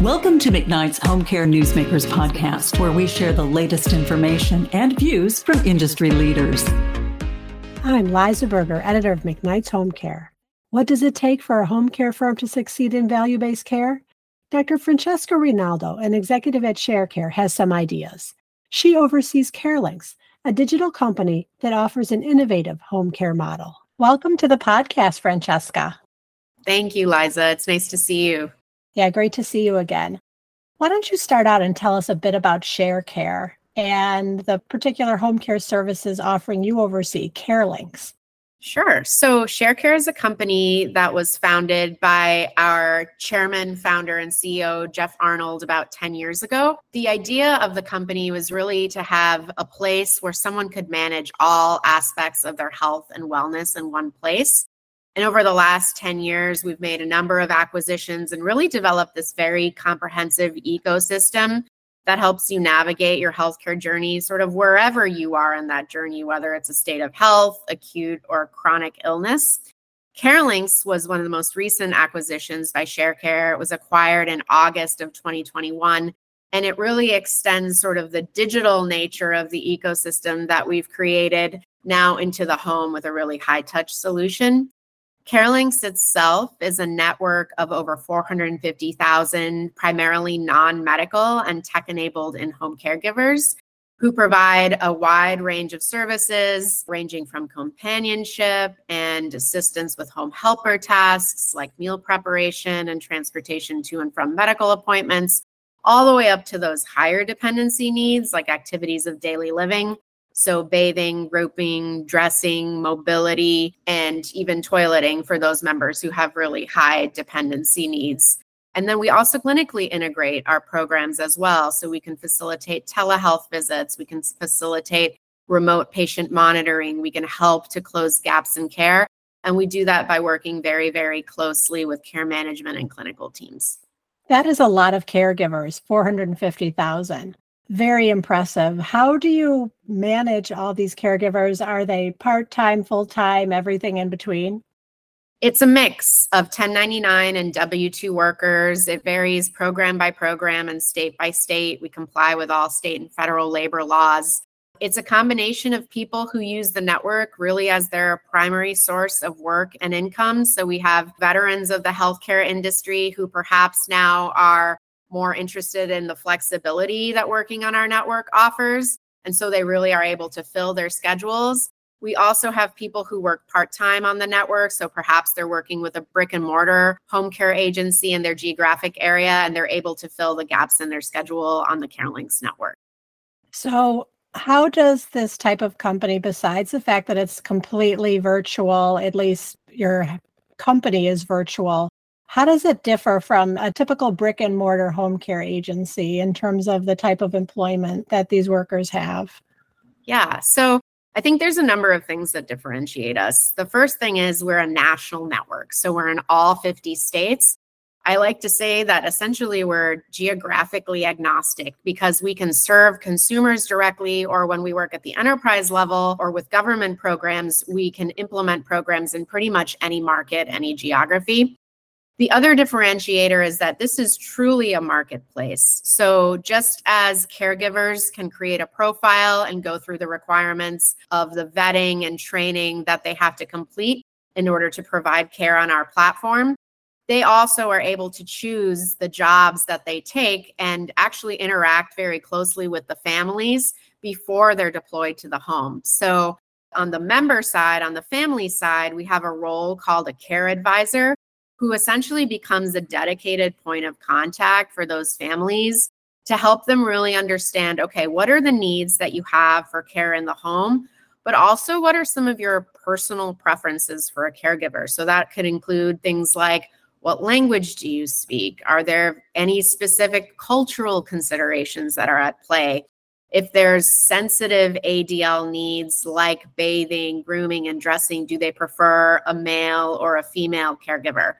Welcome to McKnight's Home Care Newsmakers podcast, where we share the latest information and views from industry leaders. I'm Liza Berger, editor of McKnight's Home Care. What does it take for a home care firm to succeed in value based care? Dr. Francesca Rinaldo, an executive at ShareCare, has some ideas. She oversees CareLinx, a digital company that offers an innovative home care model. Welcome to the podcast, Francesca. Thank you, Liza. It's nice to see you. Yeah, great to see you again. Why don't you start out and tell us a bit about ShareCare and the particular home care services offering you oversee, CareLinx? Sure. So, ShareCare is a company that was founded by our chairman, founder, and CEO, Jeff Arnold, about 10 years ago. The idea of the company was really to have a place where someone could manage all aspects of their health and wellness in one place. And over the last 10 years, we've made a number of acquisitions and really developed this very comprehensive ecosystem that helps you navigate your healthcare journey sort of wherever you are in that journey, whether it's a state of health, acute, or chronic illness. CareLinx was one of the most recent acquisitions by ShareCare. It was acquired in August of 2021. And it really extends sort of the digital nature of the ecosystem that we've created now into the home with a really high touch solution. CareLinx itself is a network of over 450,000 primarily non medical and tech enabled in home caregivers who provide a wide range of services ranging from companionship and assistance with home helper tasks like meal preparation and transportation to and from medical appointments, all the way up to those higher dependency needs like activities of daily living so, bathing, roping, dressing, mobility, and even toileting for those members who have really high dependency needs. And then we also clinically integrate our programs as well. So, we can facilitate telehealth visits, we can facilitate remote patient monitoring, we can help to close gaps in care. And we do that by working very, very closely with care management and clinical teams. That is a lot of caregivers, 450,000 very impressive. How do you manage all these caregivers? Are they part time, full time, everything in between? It's a mix of 1099 and W 2 workers. It varies program by program and state by state. We comply with all state and federal labor laws. It's a combination of people who use the network really as their primary source of work and income. So we have veterans of the healthcare industry who perhaps now are more interested in the flexibility that working on our network offers. And so they really are able to fill their schedules. We also have people who work part time on the network. So perhaps they're working with a brick and mortar home care agency in their geographic area and they're able to fill the gaps in their schedule on the CareLinx network. So, how does this type of company, besides the fact that it's completely virtual, at least your company is virtual, how does it differ from a typical brick and mortar home care agency in terms of the type of employment that these workers have? Yeah, so I think there's a number of things that differentiate us. The first thing is we're a national network. So we're in all 50 states. I like to say that essentially we're geographically agnostic because we can serve consumers directly, or when we work at the enterprise level or with government programs, we can implement programs in pretty much any market, any geography. The other differentiator is that this is truly a marketplace. So, just as caregivers can create a profile and go through the requirements of the vetting and training that they have to complete in order to provide care on our platform, they also are able to choose the jobs that they take and actually interact very closely with the families before they're deployed to the home. So, on the member side, on the family side, we have a role called a care advisor who essentially becomes a dedicated point of contact for those families to help them really understand okay, what are the needs that you have for care in the home? But also, what are some of your personal preferences for a caregiver? So, that could include things like what language do you speak? Are there any specific cultural considerations that are at play? If there's sensitive ADL needs like bathing, grooming, and dressing, do they prefer a male or a female caregiver?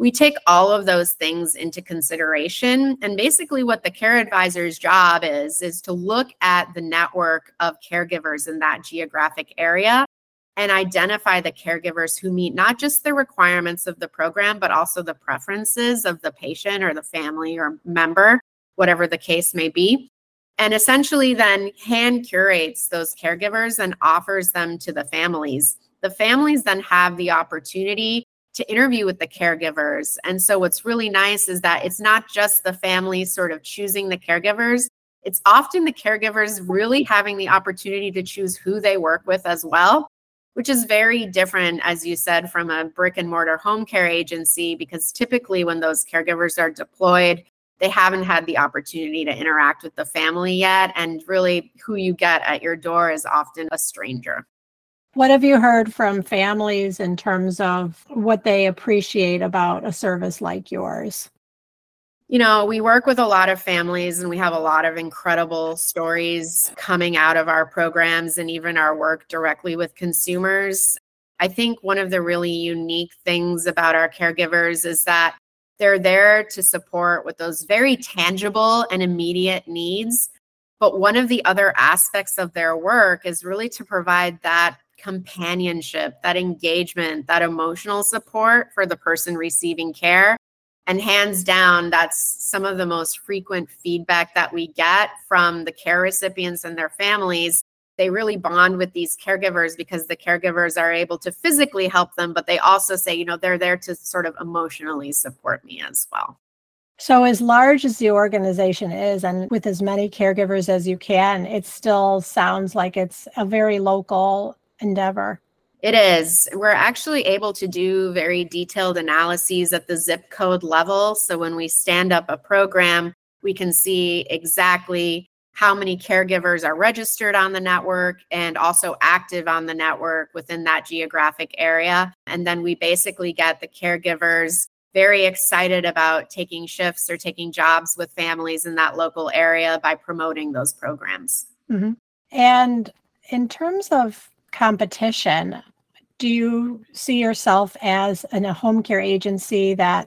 We take all of those things into consideration and basically what the care advisor's job is is to look at the network of caregivers in that geographic area and identify the caregivers who meet not just the requirements of the program, but also the preferences of the patient or the family or member, whatever the case may be. And essentially, then hand curates those caregivers and offers them to the families. The families then have the opportunity to interview with the caregivers. And so, what's really nice is that it's not just the families sort of choosing the caregivers, it's often the caregivers really having the opportunity to choose who they work with as well, which is very different, as you said, from a brick and mortar home care agency, because typically when those caregivers are deployed, they haven't had the opportunity to interact with the family yet. And really, who you get at your door is often a stranger. What have you heard from families in terms of what they appreciate about a service like yours? You know, we work with a lot of families and we have a lot of incredible stories coming out of our programs and even our work directly with consumers. I think one of the really unique things about our caregivers is that they're there to support with those very tangible and immediate needs. But one of the other aspects of their work is really to provide that companionship, that engagement, that emotional support for the person receiving care. And hands down, that's some of the most frequent feedback that we get from the care recipients and their families. They really bond with these caregivers because the caregivers are able to physically help them, but they also say, you know, they're there to sort of emotionally support me as well. So, as large as the organization is, and with as many caregivers as you can, it still sounds like it's a very local endeavor. It is. We're actually able to do very detailed analyses at the zip code level. So when we stand up a program, we can see exactly how many caregivers are registered on the network and also active on the network within that geographic area. And then we basically get the caregivers very excited about taking shifts or taking jobs with families in that local area by promoting those programs. Mm-hmm. And in terms of competition, do you see yourself as an, a home care agency that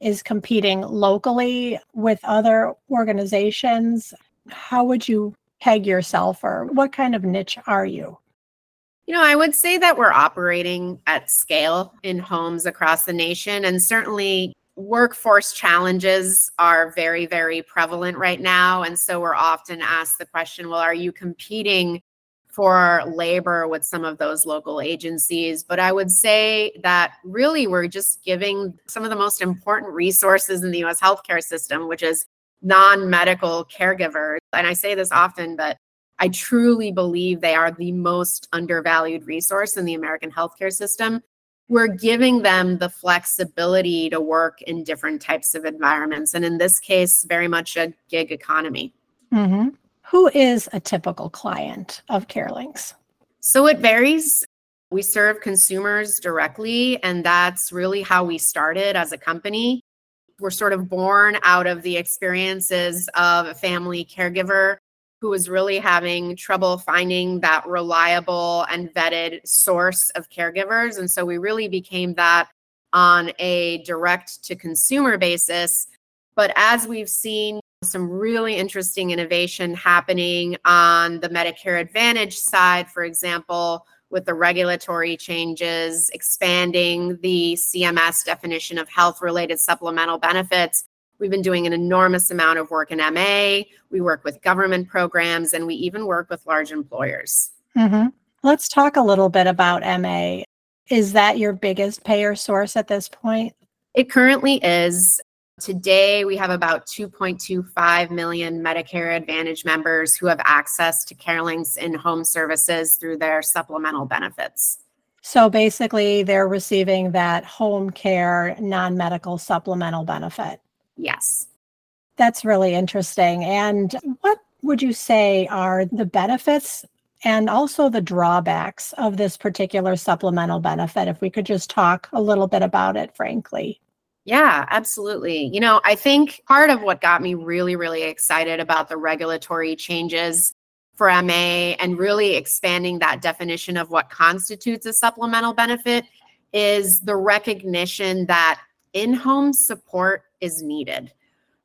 is competing locally with other organizations? How would you peg yourself, or what kind of niche are you? You know, I would say that we're operating at scale in homes across the nation, and certainly workforce challenges are very, very prevalent right now. And so we're often asked the question well, are you competing for labor with some of those local agencies. But I would say that really we're just giving some of the most important resources in the US healthcare system, which is non medical caregivers. And I say this often, but I truly believe they are the most undervalued resource in the American healthcare system. We're giving them the flexibility to work in different types of environments. And in this case, very much a gig economy. Mm-hmm. Who is a typical client of CareLinx? So it varies. We serve consumers directly, and that's really how we started as a company. We're sort of born out of the experiences of a family caregiver who was really having trouble finding that reliable and vetted source of caregivers. And so we really became that on a direct to consumer basis. But as we've seen some really interesting innovation happening on the Medicare Advantage side, for example, with the regulatory changes, expanding the CMS definition of health related supplemental benefits. We've been doing an enormous amount of work in MA. We work with government programs and we even work with large employers. Mm-hmm. Let's talk a little bit about MA. Is that your biggest payer source at this point? It currently is. Today, we have about 2.25 million Medicare Advantage members who have access to CareLinx in home services through their supplemental benefits. So basically, they're receiving that home care non medical supplemental benefit. Yes. That's really interesting. And what would you say are the benefits and also the drawbacks of this particular supplemental benefit? If we could just talk a little bit about it, frankly. Yeah, absolutely. You know, I think part of what got me really, really excited about the regulatory changes for MA and really expanding that definition of what constitutes a supplemental benefit is the recognition that in home support is needed.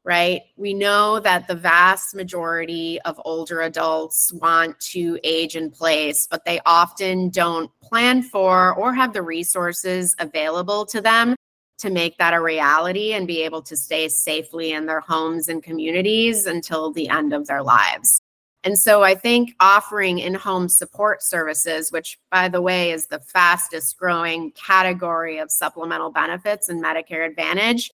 right? We know that the vast majority of older adults want to age in place, but they often don't plan for or have the resources available to them to make that a reality and be able to stay safely in their homes and communities until the end of their lives. And so I think offering in home support services, which by the way is the fastest growing category of supplemental benefits in Medicare Advantage,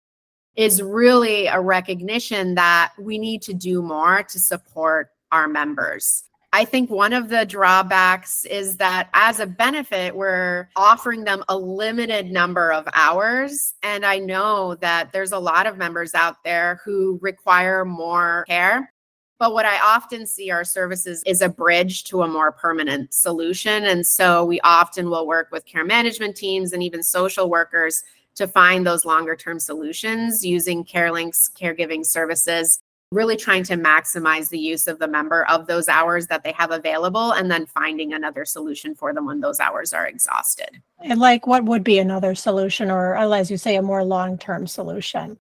is really a recognition that we need to do more to support our members. I think one of the drawbacks is that as a benefit, we're offering them a limited number of hours. And I know that there's a lot of members out there who require more care. But what I often see our services is a bridge to a more permanent solution. And so we often will work with care management teams and even social workers to find those longer term solutions using CareLinx caregiving services really trying to maximize the use of the member of those hours that they have available and then finding another solution for them when those hours are exhausted. And like what would be another solution or uh, as you say a more long-term solution?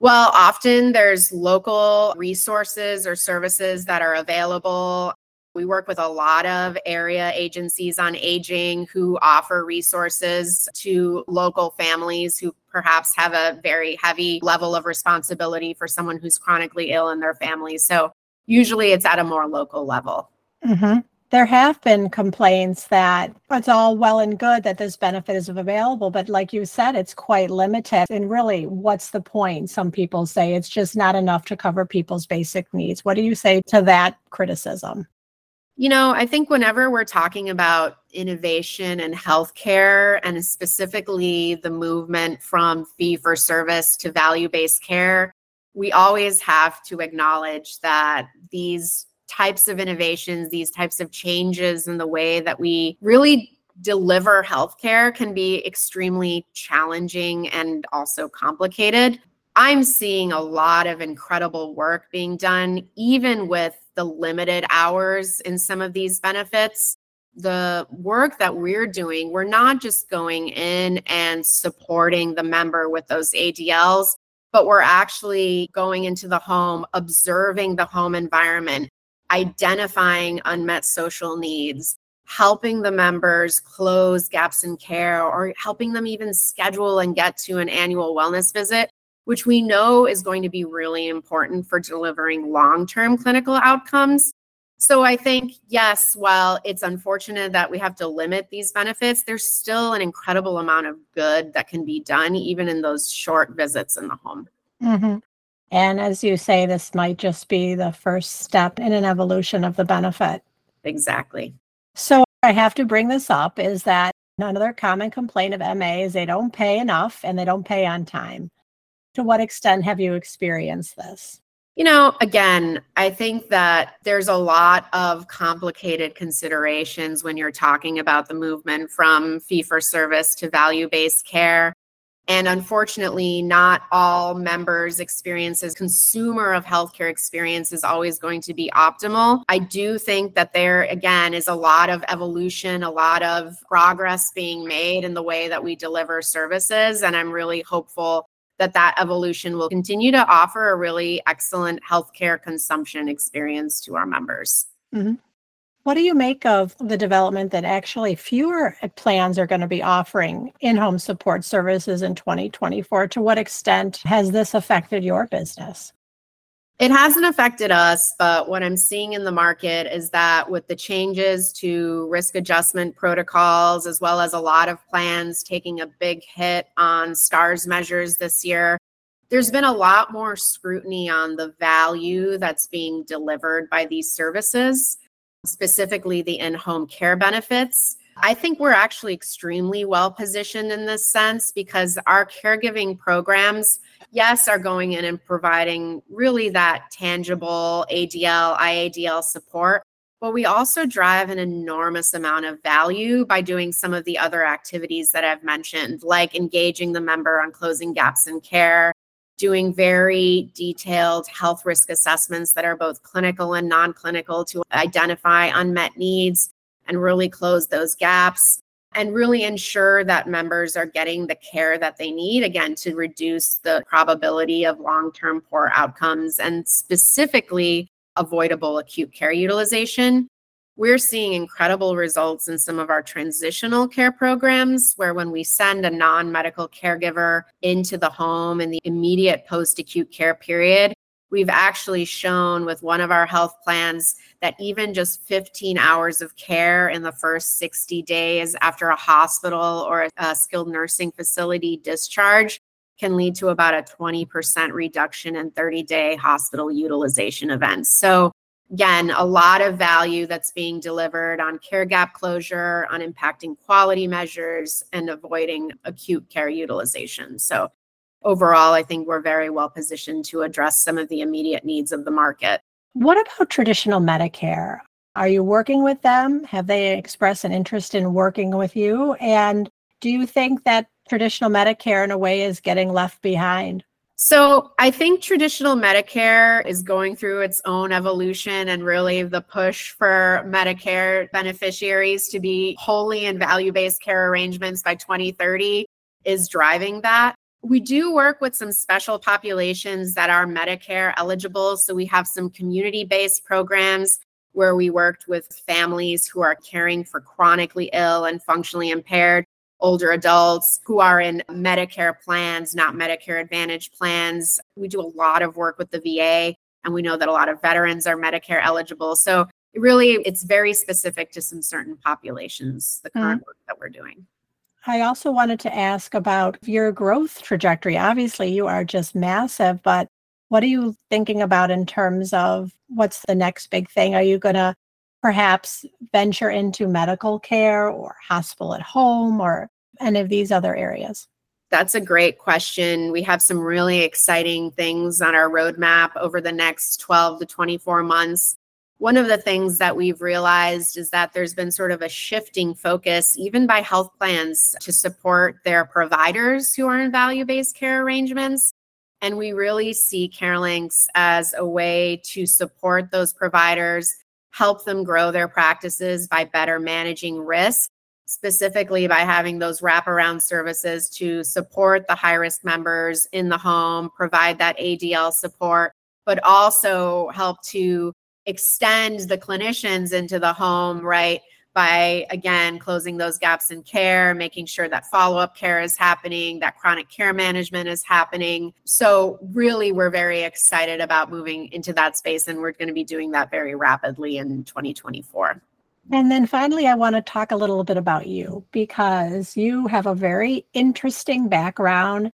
Well, often there's local resources or services that are available we work with a lot of area agencies on aging who offer resources to local families who perhaps have a very heavy level of responsibility for someone who's chronically ill in their family. So usually it's at a more local level. Mm-hmm. There have been complaints that it's all well and good that this benefit is available, but like you said, it's quite limited. And really, what's the point? Some people say it's just not enough to cover people's basic needs. What do you say to that criticism? You know, I think whenever we're talking about innovation and healthcare, and specifically the movement from fee for service to value based care, we always have to acknowledge that these types of innovations, these types of changes in the way that we really deliver healthcare can be extremely challenging and also complicated. I'm seeing a lot of incredible work being done, even with the limited hours in some of these benefits. The work that we're doing, we're not just going in and supporting the member with those ADLs, but we're actually going into the home, observing the home environment, identifying unmet social needs, helping the members close gaps in care, or helping them even schedule and get to an annual wellness visit which we know is going to be really important for delivering long term clinical outcomes. So I think, yes, while it's unfortunate that we have to limit these benefits, there's still an incredible amount of good that can be done, even in those short visits in the home. Mm-hmm. And as you say, this might just be the first step in an evolution of the benefit. Exactly. So I have to bring this up is that another common complaint of MA is they don't pay enough and they don't pay on time. To what extent have you experienced this? You know, again, I think that there's a lot of complicated considerations when you're talking about the movement from fee for service to value based care. And unfortunately, not all members' experiences, consumer of healthcare experience is always going to be optimal. I do think that there, again, is a lot of evolution, a lot of progress being made in the way that we deliver services. And I'm really hopeful that that evolution will continue to offer a really excellent healthcare consumption experience to our members. Mm-hmm. What do you make of the development that actually fewer plans are going to be offering in home support services in 2024? To what extent has this affected your business? It hasn't affected us, but what I'm seeing in the market is that with the changes to risk adjustment protocols, as well as a lot of plans taking a big hit on STARS measures this year, there's been a lot more scrutiny on the value that's being delivered by these services, specifically the in home care benefits. I think we're actually extremely well positioned in this sense because our caregiving programs, yes, are going in and providing really that tangible ADL, IADL support. But we also drive an enormous amount of value by doing some of the other activities that I've mentioned, like engaging the member on closing gaps in care, doing very detailed health risk assessments that are both clinical and non clinical to identify unmet needs and really close those gaps. And really ensure that members are getting the care that they need, again, to reduce the probability of long term poor outcomes and specifically avoidable acute care utilization. We're seeing incredible results in some of our transitional care programs, where when we send a non medical caregiver into the home in the immediate post acute care period, we've actually shown with one of our health plans that even just 15 hours of care in the first 60 days after a hospital or a skilled nursing facility discharge can lead to about a 20% reduction in 30 day hospital utilization events. So, again, a lot of value that's being delivered on care gap closure, on impacting quality measures, and avoiding acute care utilization. So, overall, I think we're very well positioned to address some of the immediate needs of the market. What about traditional Medicare? Are you working with them? Have they expressed an interest in working with you? And do you think that traditional Medicare, in a way, is getting left behind? So, I think traditional Medicare is going through its own evolution, and really the push for Medicare beneficiaries to be wholly in value based care arrangements by 2030 is driving that. We do work with some special populations that are Medicare eligible. So we have some community based programs where we worked with families who are caring for chronically ill and functionally impaired older adults who are in Medicare plans, not Medicare Advantage plans. We do a lot of work with the VA, and we know that a lot of veterans are Medicare eligible. So really, it's very specific to some certain populations, the current mm. work that we're doing. I also wanted to ask about your growth trajectory. Obviously, you are just massive, but what are you thinking about in terms of what's the next big thing? Are you going to perhaps venture into medical care or hospital at home or any of these other areas? That's a great question. We have some really exciting things on our roadmap over the next 12 to 24 months one of the things that we've realized is that there's been sort of a shifting focus, even by health plans, to support their providers who are in value based care arrangements. And we really see CareLinx as a way to support those providers, help them grow their practices by better managing risk, specifically by having those wraparound services to support the high risk members in the home, provide that ADL support, but also help to extend the clinicians into the home, right? By again closing those gaps in care, making sure that follow up care is happening, that chronic care management is happening. So, really, we're very excited about moving into that space, and we're going to be doing that very rapidly in 2024. And then finally, I want to talk a little bit about you because you have a very interesting background.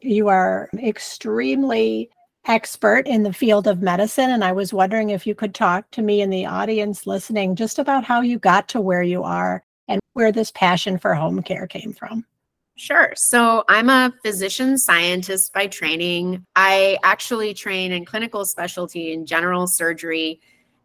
You are extremely expert in the field of medicine. And I was wondering if you could talk to me and the audience listening just about how you got to where you are and where this passion for home care came from. Sure. So I'm a physician scientist by training. I actually train in clinical specialty in general surgery.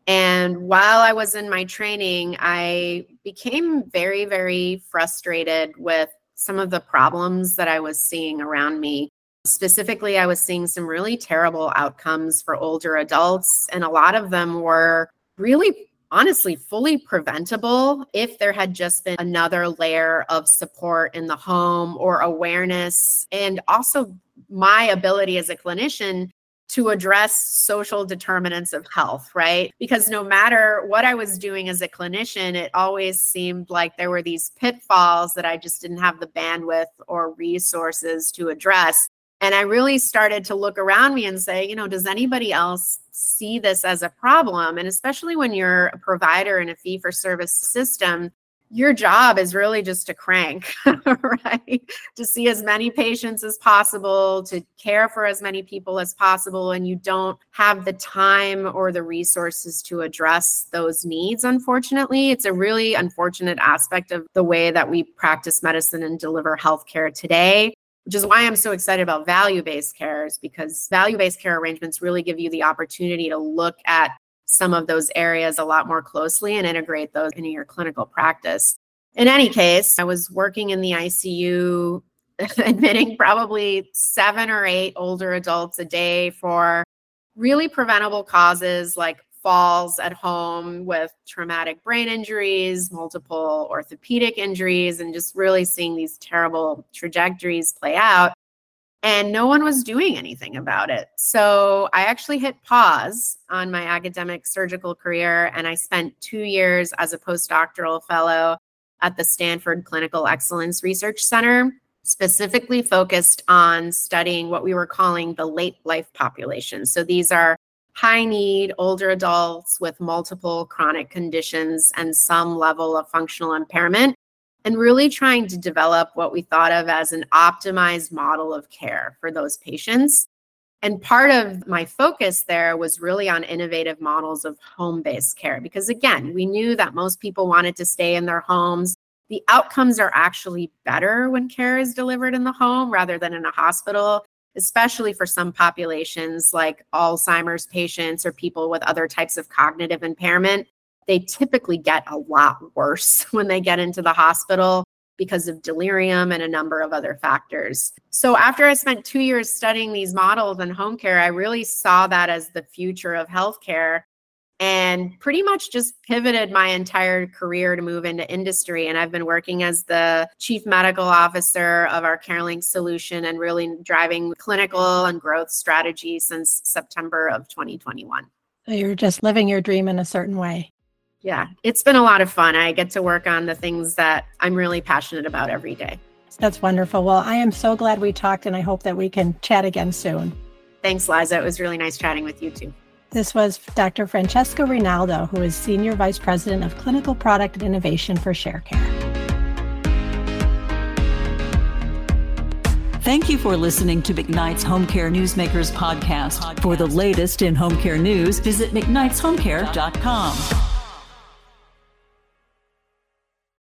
And while I was in my training, I became very, very frustrated with some of the problems that I was seeing around me. Specifically, I was seeing some really terrible outcomes for older adults, and a lot of them were really honestly fully preventable if there had just been another layer of support in the home or awareness and also my ability as a clinician to address social determinants of health, right? Because no matter what I was doing as a clinician, it always seemed like there were these pitfalls that I just didn't have the bandwidth or resources to address. And I really started to look around me and say, you know, does anybody else see this as a problem? And especially when you're a provider in a fee for service system, your job is really just to crank, right? To see as many patients as possible, to care for as many people as possible. And you don't have the time or the resources to address those needs, unfortunately. It's a really unfortunate aspect of the way that we practice medicine and deliver healthcare today which is why I'm so excited about value based cares because value based care arrangements really give you the opportunity to look at some of those areas a lot more closely and integrate those into your clinical practice. In any case, I was working in the ICU, admitting probably seven or eight older adults a day for really preventable causes like falls at home with traumatic brain injuries, multiple orthopedic injuries, and just really seeing these terrible trajectories play out. And no one was doing anything about it. So I actually hit pause on my academic surgical career and I spent two years as a postdoctoral fellow at the Stanford Clinical Excellence Research Center, specifically focused on studying what we were calling the late life population. So these are high need older adults with multiple chronic conditions and some level of functional impairment, and really trying to develop what we thought of as an optimized model of care for those patients. And part of my focus there was really on innovative models of home based care, because again, we knew that most people wanted to stay in their homes. The outcomes are actually better when care is delivered in the home rather than in a hospital especially for some populations like Alzheimer's patients or people with other types of cognitive impairment, they typically get a lot worse when they get into the hospital because of delirium and a number of other factors. So, after I spent two years studying these models in home care, I really saw that as the future of healthcare and pretty much just pivoted my entire career to move into industry. And I've been working as the chief medical officer of our CareLinx solution and really driving clinical and growth strategy since September of 2021. So you're just living your dream in a certain way. Yeah, it's been a lot of fun. I get to work on the things that I'm really passionate about every day. That's wonderful. Well, I am so glad we talked, and I hope that we can chat again soon. Thanks, Liza. It was really nice chatting with you too. This was Dr. Francesca Rinaldo, who is Senior Vice President of Clinical Product and Innovation for ShareCare. Thank you for listening to McKnight's Home Care Newsmakers podcast. For the latest in home care news, visit McKnight'sHomeCare.com.